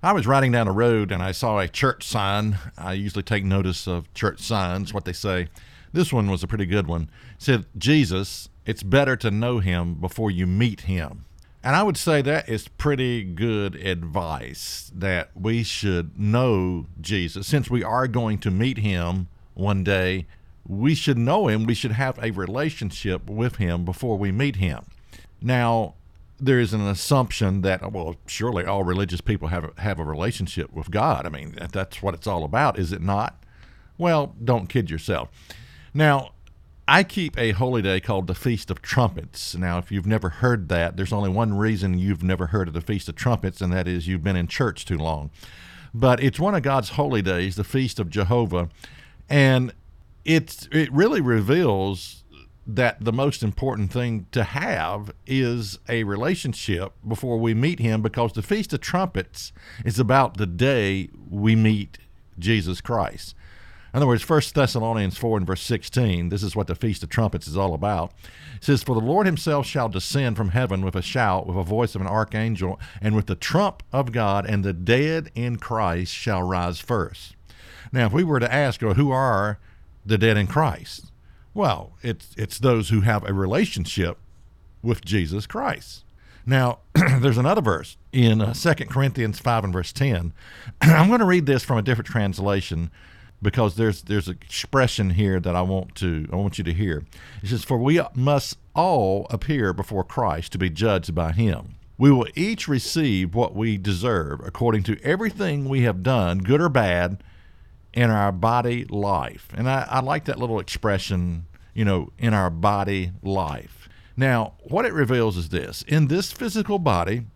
I was riding down the road and I saw a church sign. I usually take notice of church signs, what they say. This one was a pretty good one. It said, Jesus, it's better to know him before you meet him. And I would say that is pretty good advice that we should know Jesus. Since we are going to meet him one day, we should know him. We should have a relationship with him before we meet him. Now, there is an assumption that well surely all religious people have a, have a relationship with God. I mean that's what it's all about, is it not? Well, don't kid yourself. Now, I keep a holy day called the Feast of Trumpets. Now, if you've never heard that, there's only one reason you've never heard of the Feast of Trumpets, and that is you've been in church too long. But it's one of God's holy days, the Feast of Jehovah, and it's it really reveals that the most important thing to have is a relationship before we meet him because the Feast of Trumpets is about the day we meet Jesus Christ. In other words, 1 Thessalonians 4 and verse 16, this is what the Feast of Trumpets is all about. It says, For the Lord himself shall descend from heaven with a shout, with a voice of an archangel, and with the trump of God, and the dead in Christ shall rise first. Now, if we were to ask, well, who are the dead in Christ? Well, it's it's those who have a relationship with Jesus Christ. Now, there's another verse in uh, 2 Corinthians 5 and verse 10. I'm going to read this from a different translation because there's there's an expression here that I want to I want you to hear. It says, "For we must all appear before Christ to be judged by him. We will each receive what we deserve according to everything we have done, good or bad, in our body life. And I, I like that little expression, you know, in our body life. Now, what it reveals is this. In this physical body,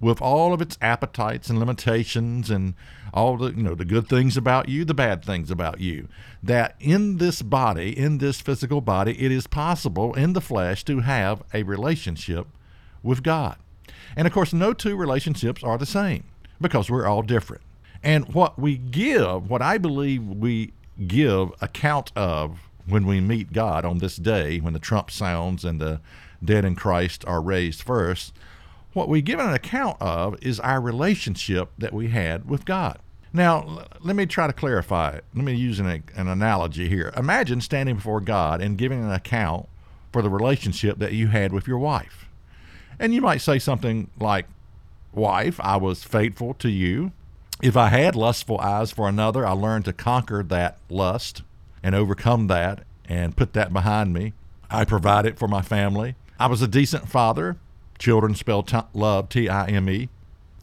with all of its appetites and limitations and all the you know the good things about you the bad things about you that in this body in this physical body it is possible in the flesh to have a relationship with God. And of course no two relationships are the same because we're all different. And what we give, what I believe we give account of when we meet God on this day, when the trump sounds and the dead in Christ are raised first, what we give an account of is our relationship that we had with God. Now, let me try to clarify it. Let me use an, an analogy here. Imagine standing before God and giving an account for the relationship that you had with your wife. And you might say something like, Wife, I was faithful to you. If I had lustful eyes for another, I learned to conquer that lust and overcome that and put that behind me. I provided for my family. I was a decent father. Children spell t- love T I M E.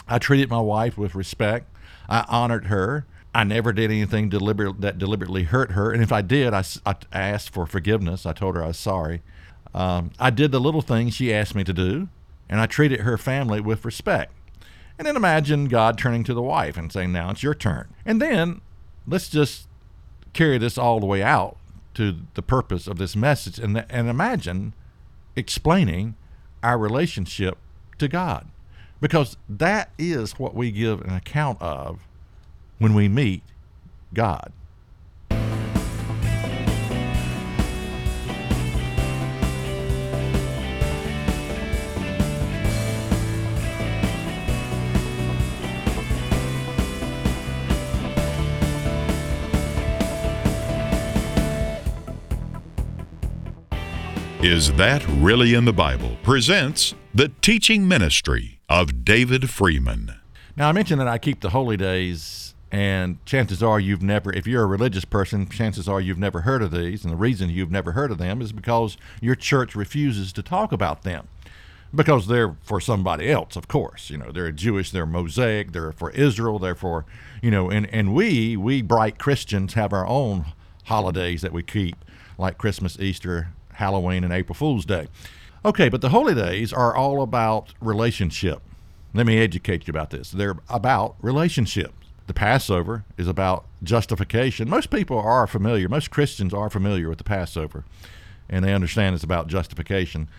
I treated my wife with respect. I honored her. I never did anything that deliberately hurt her. And if I did, I, I asked for forgiveness. I told her I was sorry. Um, I did the little things she asked me to do, and I treated her family with respect. And then imagine God turning to the wife and saying, Now it's your turn. And then let's just carry this all the way out to the purpose of this message and, and imagine explaining our relationship to God. Because that is what we give an account of when we meet God. Is That Really in the Bible? presents the teaching ministry of David Freeman. Now, I mentioned that I keep the holy days, and chances are you've never, if you're a religious person, chances are you've never heard of these. And the reason you've never heard of them is because your church refuses to talk about them. Because they're for somebody else, of course. You know, they're Jewish, they're Mosaic, they're for Israel, they're for, you know, and, and we, we bright Christians, have our own holidays that we keep, like Christmas, Easter, Halloween and April Fool's Day. Okay, but the holy days are all about relationship. Let me educate you about this. They're about relationships. The Passover is about justification. Most people are familiar, most Christians are familiar with the Passover, and they understand it's about justification.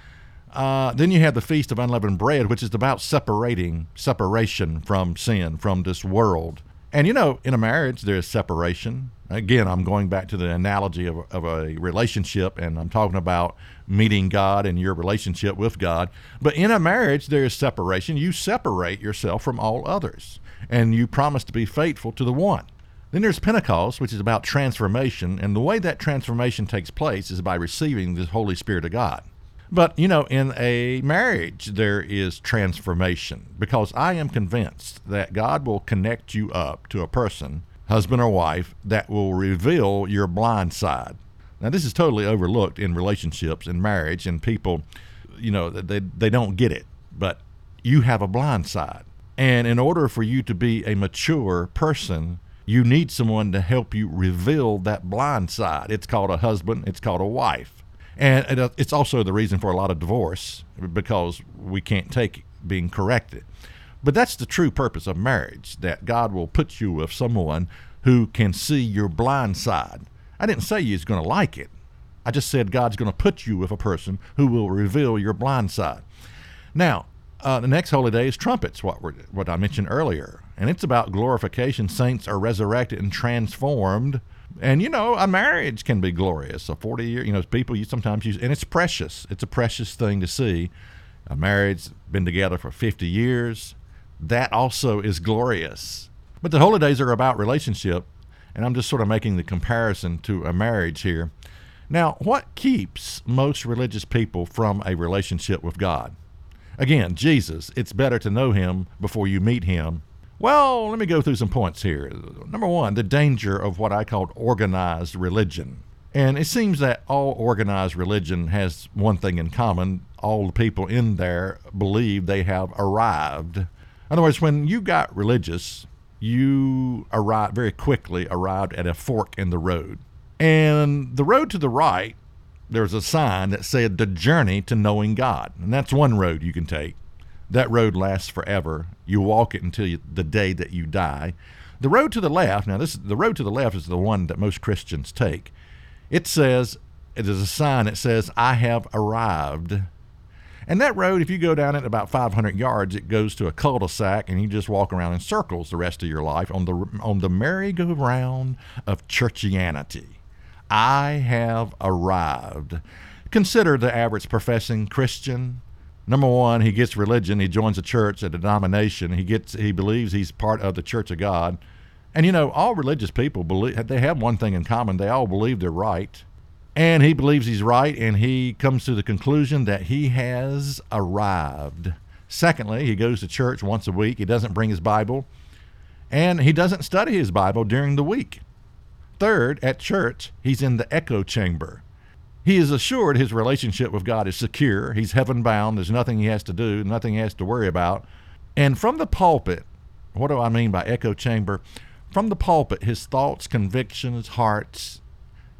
Uh, then you have the Feast of Unleavened Bread, which is about separating, separation from sin, from this world. And you know, in a marriage, there's separation, again, I'm going back to the analogy of, of a relationship, and I'm talking about meeting God and your relationship with God. But in a marriage, there is separation. You separate yourself from all others. and you promise to be faithful to the one. Then there's Pentecost, which is about transformation, and the way that transformation takes place is by receiving the Holy Spirit of God. But, you know, in a marriage, there is transformation because I am convinced that God will connect you up to a person, husband or wife, that will reveal your blind side. Now, this is totally overlooked in relationships and marriage, and people, you know, they, they don't get it. But you have a blind side. And in order for you to be a mature person, you need someone to help you reveal that blind side. It's called a husband, it's called a wife. And uh, it's also the reason for a lot of divorce because we can't take being corrected. But that's the true purpose of marriage that God will put you with someone who can see your blind side. I didn't say you're going to like it. I just said God's going to put you with a person who will reveal your blind side. Now, uh, the next holy day is trumpets, what, what I mentioned earlier. And it's about glorification. Saints are resurrected and transformed. And, you know, a marriage can be glorious. A 40 year, you know, people you sometimes use, and it's precious. It's a precious thing to see. A marriage been together for 50 years. That also is glorious. But the holidays are about relationship. And I'm just sort of making the comparison to a marriage here. Now, what keeps most religious people from a relationship with God? Again, Jesus, it's better to know him before you meet him. Well, let me go through some points here. Number one, the danger of what I call organized religion. And it seems that all organized religion has one thing in common all the people in there believe they have arrived. In other words, when you got religious, you arrived very quickly arrived at a fork in the road. And the road to the right there was a sign that said the journey to knowing God. And that's one road you can take. That road lasts forever. You walk it until you, the day that you die. The road to the left, now this the road to the left is the one that most Christians take. It says it is a sign that says I have arrived. And that road, if you go down it about 500 yards, it goes to a cul-de-sac, and you just walk around in circles the rest of your life on the on the merry-go-round of churchianity. I have arrived. Consider the average professing Christian. Number one, he gets religion. He joins a church, a denomination. He gets, he believes he's part of the Church of God. And you know, all religious people believe they have one thing in common. They all believe they're right. And he believes he's right, and he comes to the conclusion that he has arrived. Secondly, he goes to church once a week. He doesn't bring his Bible, and he doesn't study his Bible during the week. Third, at church, he's in the echo chamber. He is assured his relationship with God is secure. He's heaven bound. There's nothing he has to do, nothing he has to worry about. And from the pulpit, what do I mean by echo chamber? From the pulpit, his thoughts, convictions, hearts,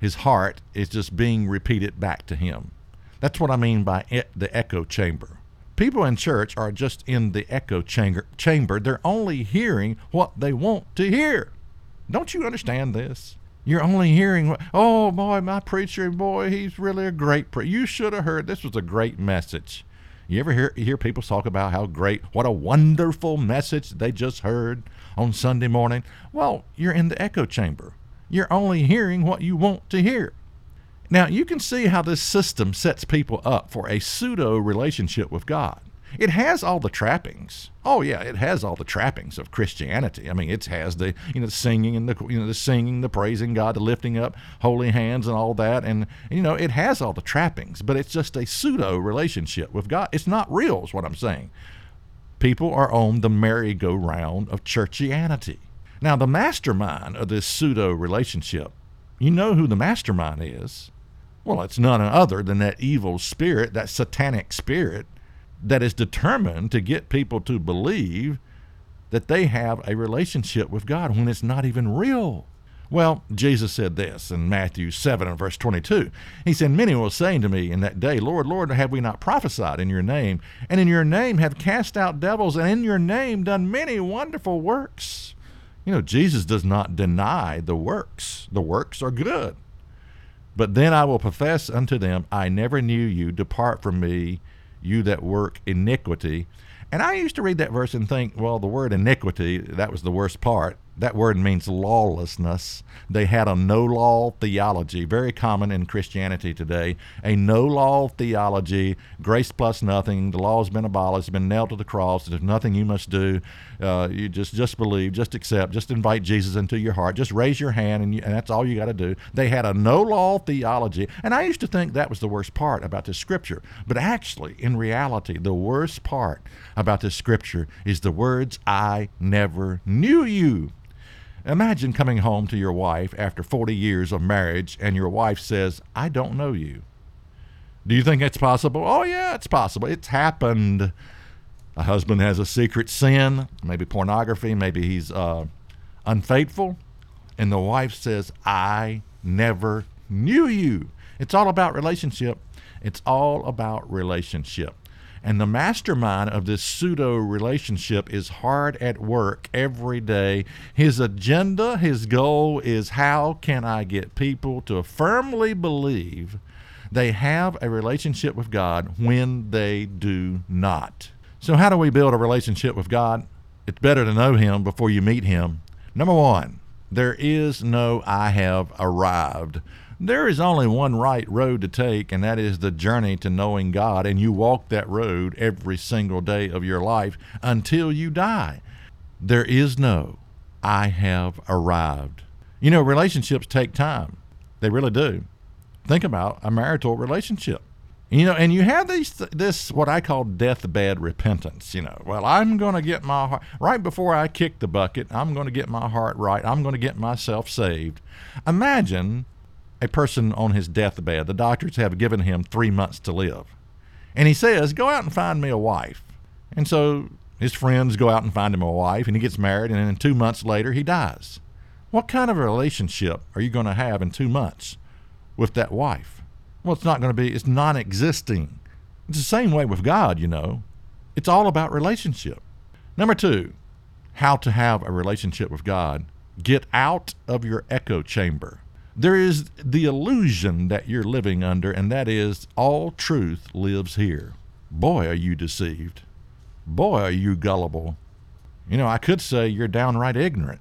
his heart is just being repeated back to him. That's what I mean by the echo chamber. People in church are just in the echo chamber. chamber. They're only hearing what they want to hear. Don't you understand this? You're only hearing, oh boy, my preacher, boy, he's really a great preacher. You should have heard this was a great message. You ever hear hear people talk about how great, what a wonderful message they just heard on Sunday morning? Well, you're in the echo chamber. You're only hearing what you want to hear. Now, you can see how this system sets people up for a pseudo relationship with God. It has all the trappings. Oh yeah, it has all the trappings of Christianity. I mean, it has the you know the singing and the you know the singing, the praising God, the lifting up holy hands and all that, and, you know it has all the trappings. But it's just a pseudo relationship with God. It's not real, is what I'm saying. People are on the merry-go-round of churchianity. Now, the mastermind of this pseudo relationship, you know who the mastermind is. Well, it's none other than that evil spirit, that satanic spirit that is determined to get people to believe that they have a relationship with God when it's not even real. Well, Jesus said this in Matthew 7 and verse 22. He said, Many will say to me in that day, Lord, Lord, have we not prophesied in your name? And in your name have cast out devils, and in your name done many wonderful works. You know, Jesus does not deny the works, the works are good. But then I will profess unto them, I never knew you. Depart from me, you that work iniquity. And I used to read that verse and think, well, the word iniquity, that was the worst part. That word means lawlessness. They had a no law theology, very common in Christianity today. A no law theology, grace plus nothing. The law has been abolished, been nailed to the cross. There's nothing you must do. Uh, you just just believe, just accept, just invite Jesus into your heart. Just raise your hand, and, you, and that's all you got to do. They had a no law theology, and I used to think that was the worst part about this scripture. But actually, in reality, the worst part about this scripture is the words, "I never knew you." Imagine coming home to your wife after 40 years of marriage and your wife says, I don't know you. Do you think that's possible? Oh, yeah, it's possible. It's happened. A husband has a secret sin, maybe pornography, maybe he's uh, unfaithful, and the wife says, I never knew you. It's all about relationship. It's all about relationship. And the mastermind of this pseudo relationship is hard at work every day. His agenda, his goal is how can I get people to firmly believe they have a relationship with God when they do not. So, how do we build a relationship with God? It's better to know Him before you meet Him. Number one, there is no I have arrived. There is only one right road to take, and that is the journey to knowing God. And you walk that road every single day of your life until you die. There is no, I have arrived. You know, relationships take time. They really do. Think about a marital relationship. You know, and you have these this what I call deathbed repentance. You know, well, I'm going to get my heart right before I kick the bucket. I'm going to get my heart right. I'm going to get myself saved. Imagine a person on his deathbed. The doctors have given him three months to live. And he says, Go out and find me a wife. And so his friends go out and find him a wife, and he gets married, and then two months later, he dies. What kind of a relationship are you going to have in two months with that wife? Well, it's not going to be, it's non existing. It's the same way with God, you know. It's all about relationship. Number two, how to have a relationship with God. Get out of your echo chamber there is the illusion that you're living under, and that is all truth lives here. Boy, are you deceived. Boy, are you gullible. You know, I could say you're downright ignorant.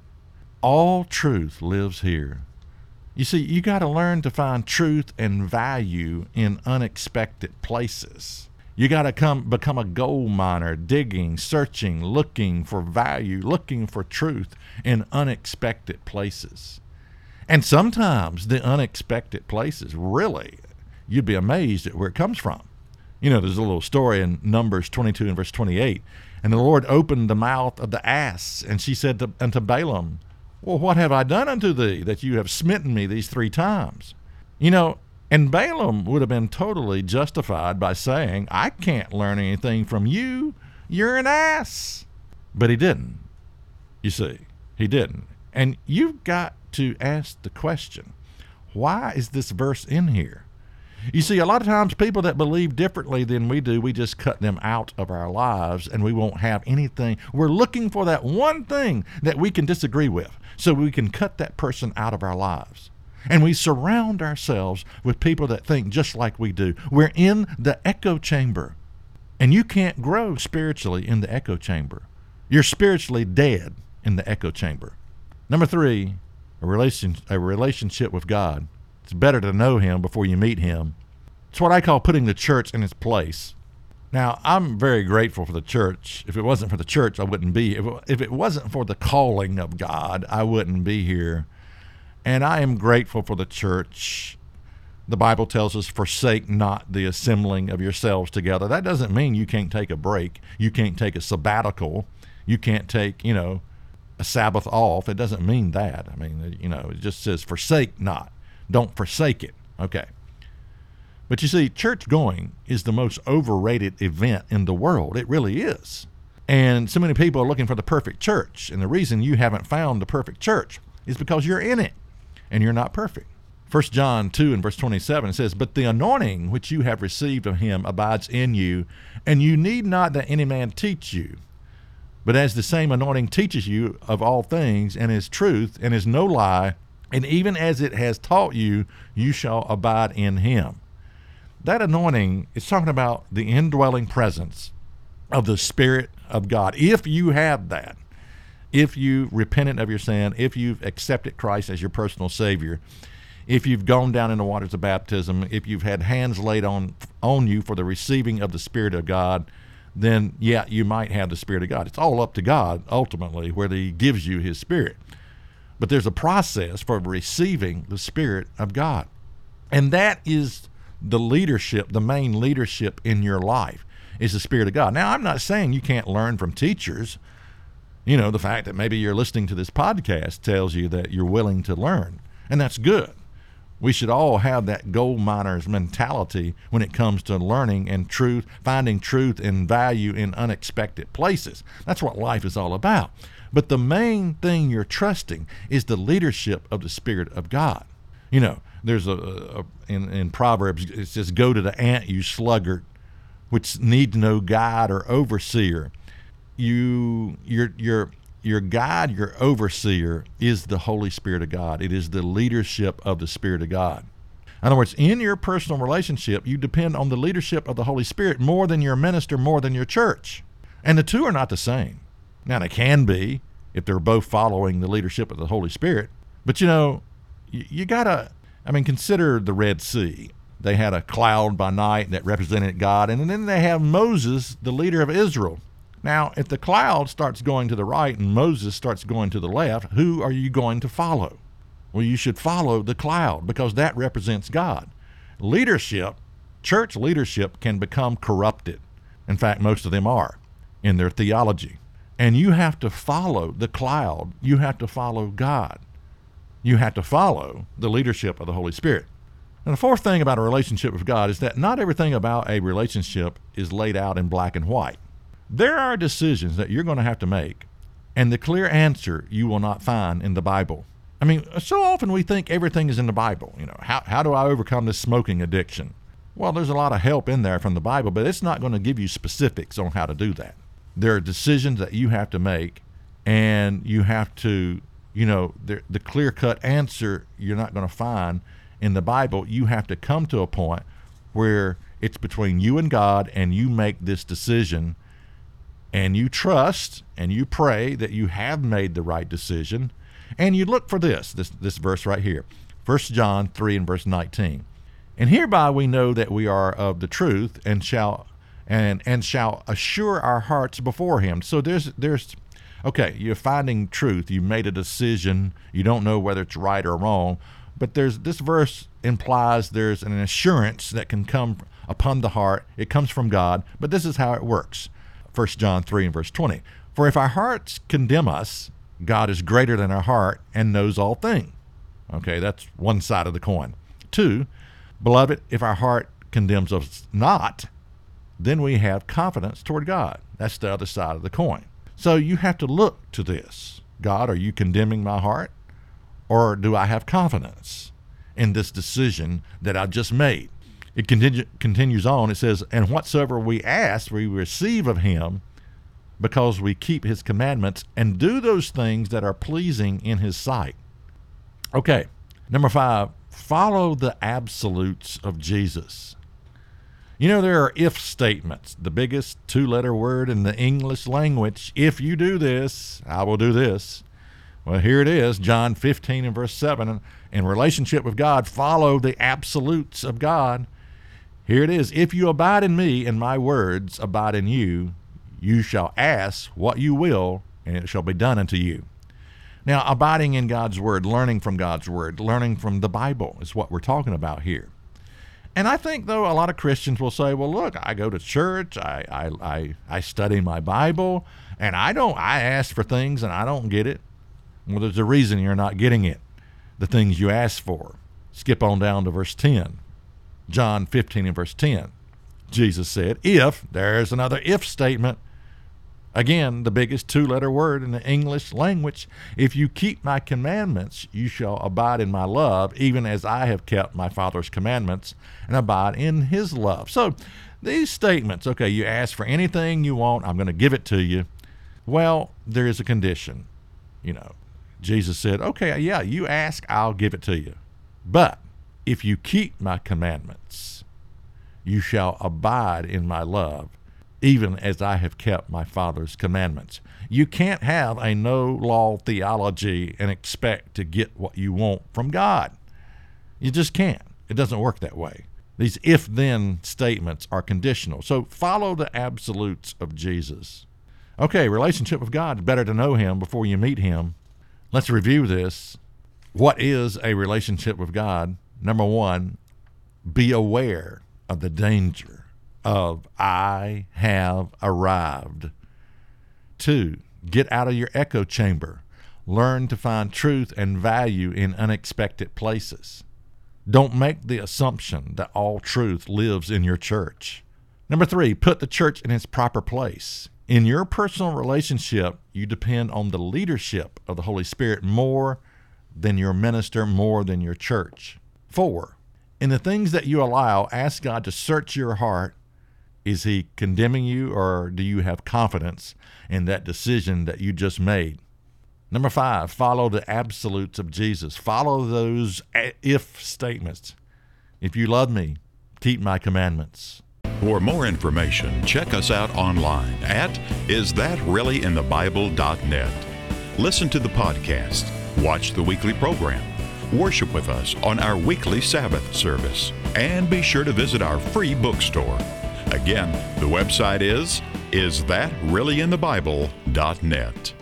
All truth lives here. You see, you got to learn to find truth and value in unexpected places. You got to come become a gold miner, digging, searching, looking for value, looking for truth in unexpected places. And sometimes the unexpected places, really, you'd be amazed at where it comes from. You know, there's a little story in Numbers 22 and verse 28. And the Lord opened the mouth of the ass, and she said to, unto Balaam, Well, what have I done unto thee that you have smitten me these three times? You know, and Balaam would have been totally justified by saying, I can't learn anything from you. You're an ass. But he didn't. You see, he didn't. And you've got to ask the question why is this verse in here? You see, a lot of times people that believe differently than we do, we just cut them out of our lives and we won't have anything. We're looking for that one thing that we can disagree with so we can cut that person out of our lives. And we surround ourselves with people that think just like we do. We're in the echo chamber. And you can't grow spiritually in the echo chamber. You're spiritually dead in the echo chamber. Number three, a relation a relationship with God. It's better to know Him before you meet Him. It's what I call putting the church in its place. Now, I'm very grateful for the church. If it wasn't for the church, I wouldn't be. If if it wasn't for the calling of God, I wouldn't be here. And I am grateful for the church. The Bible tells us, forsake not the assembling of yourselves together. That doesn't mean you can't take a break. You can't take a sabbatical. You can't take, you know, a Sabbath off. It doesn't mean that. I mean, you know, it just says forsake not. Don't forsake it. Okay. But you see, church going is the most overrated event in the world. It really is. And so many people are looking for the perfect church. And the reason you haven't found the perfect church is because you're in it and you're not perfect. 1 John 2 and verse 27 says, But the anointing which you have received of him abides in you, and you need not that any man teach you. But as the same anointing teaches you of all things and is truth and is no lie, and even as it has taught you, you shall abide in him. That anointing is talking about the indwelling presence of the Spirit of God. If you have that, if you've repented of your sin, if you've accepted Christ as your personal Savior, if you've gone down in the waters of baptism, if you've had hands laid on on you for the receiving of the Spirit of God, then yeah, you might have the Spirit of God. It's all up to God ultimately whether He gives you His Spirit. But there's a process for receiving the Spirit of God. And that is the leadership, the main leadership in your life is the Spirit of God. Now, I'm not saying you can't learn from teachers. You know, the fact that maybe you're listening to this podcast tells you that you're willing to learn, and that's good. We should all have that gold miner's mentality when it comes to learning and truth, finding truth and value in unexpected places. That's what life is all about. But the main thing you're trusting is the leadership of the Spirit of God. You know, there's a, a in, in Proverbs, it says, Go to the ant, you sluggard, which need no guide or overseer. You, your, your, your guide, your overseer is the Holy Spirit of God. It is the leadership of the Spirit of God. In other words, in your personal relationship, you depend on the leadership of the Holy Spirit more than your minister, more than your church. And the two are not the same. Now, they can be if they're both following the leadership of the Holy Spirit. But you know, you, you got to, I mean, consider the Red Sea. They had a cloud by night that represented God, and then they have Moses, the leader of Israel. Now, if the cloud starts going to the right and Moses starts going to the left, who are you going to follow? Well, you should follow the cloud because that represents God. Leadership, church leadership, can become corrupted. In fact, most of them are in their theology. And you have to follow the cloud. You have to follow God. You have to follow the leadership of the Holy Spirit. And the fourth thing about a relationship with God is that not everything about a relationship is laid out in black and white. There are decisions that you're going to have to make, and the clear answer you will not find in the Bible. I mean, so often we think everything is in the Bible. You know, how, how do I overcome this smoking addiction? Well, there's a lot of help in there from the Bible, but it's not going to give you specifics on how to do that. There are decisions that you have to make, and you have to, you know, the, the clear cut answer you're not going to find in the Bible. You have to come to a point where it's between you and God, and you make this decision, and you trust and you pray that you have made the right decision, and you look for this, this, this verse right here 1 John 3 and verse 19. And hereby we know that we are of the truth and shall and and shall assure our hearts before him. So there's there's okay, you're finding truth, you made a decision, you don't know whether it's right or wrong, but there's this verse implies there's an assurance that can come upon the heart. It comes from God, but this is how it works. 1 John 3 and verse 20. For if our hearts condemn us, God is greater than our heart and knows all things. Okay, that's one side of the coin. Two, beloved, if our heart condemns us not, then we have confidence toward God. That's the other side of the coin. So you have to look to this. God, are you condemning my heart? Or do I have confidence in this decision that I've just made? It continue, continues on. It says, And whatsoever we ask, we receive of him because we keep his commandments and do those things that are pleasing in his sight. Okay, number five, follow the absolutes of Jesus. You know, there are if statements, the biggest two letter word in the English language. If you do this, I will do this. Well, here it is, John 15 and verse 7. In relationship with God, follow the absolutes of God. Here it is If you abide in me and my words abide in you, you shall ask what you will, and it shall be done unto you. Now, abiding in God's word, learning from God's word, learning from the Bible is what we're talking about here. And I think, though, a lot of Christians will say, well, look, I go to church, I, I, I, I study my Bible, and I don't, I ask for things and I don't get it. Well, there's a reason you're not getting it, the things you ask for. Skip on down to verse 10. John 15 and verse 10. Jesus said, If, there's another if statement. Again, the biggest two letter word in the English language. If you keep my commandments, you shall abide in my love, even as I have kept my Father's commandments and abide in his love. So, these statements okay, you ask for anything you want, I'm going to give it to you. Well, there is a condition. You know, Jesus said, okay, yeah, you ask, I'll give it to you. But if you keep my commandments, you shall abide in my love, even as I have kept my Father's commandments. You can't have a no law theology and expect to get what you want from God. You just can't. It doesn't work that way. These if then statements are conditional. So follow the absolutes of Jesus. Okay, relationship with God better to know Him before you meet Him. Let's review this. What is a relationship with God? Number one, be aware of the danger of I have arrived. Two, get out of your echo chamber. Learn to find truth and value in unexpected places. Don't make the assumption that all truth lives in your church. Number three, put the church in its proper place. In your personal relationship, you depend on the leadership of the Holy Spirit more than your minister, more than your church. Four, in the things that you allow, ask God to search your heart. Is He condemning you, or do you have confidence in that decision that you just made? Number five, follow the absolutes of Jesus. Follow those if statements. If you love me, keep my commandments. For more information, check us out online at isthatreallyinthebible.net. Listen to the podcast, watch the weekly program, worship with us on our weekly Sabbath service, and be sure to visit our free bookstore. Again, the website is isthatreallyinthebible.net.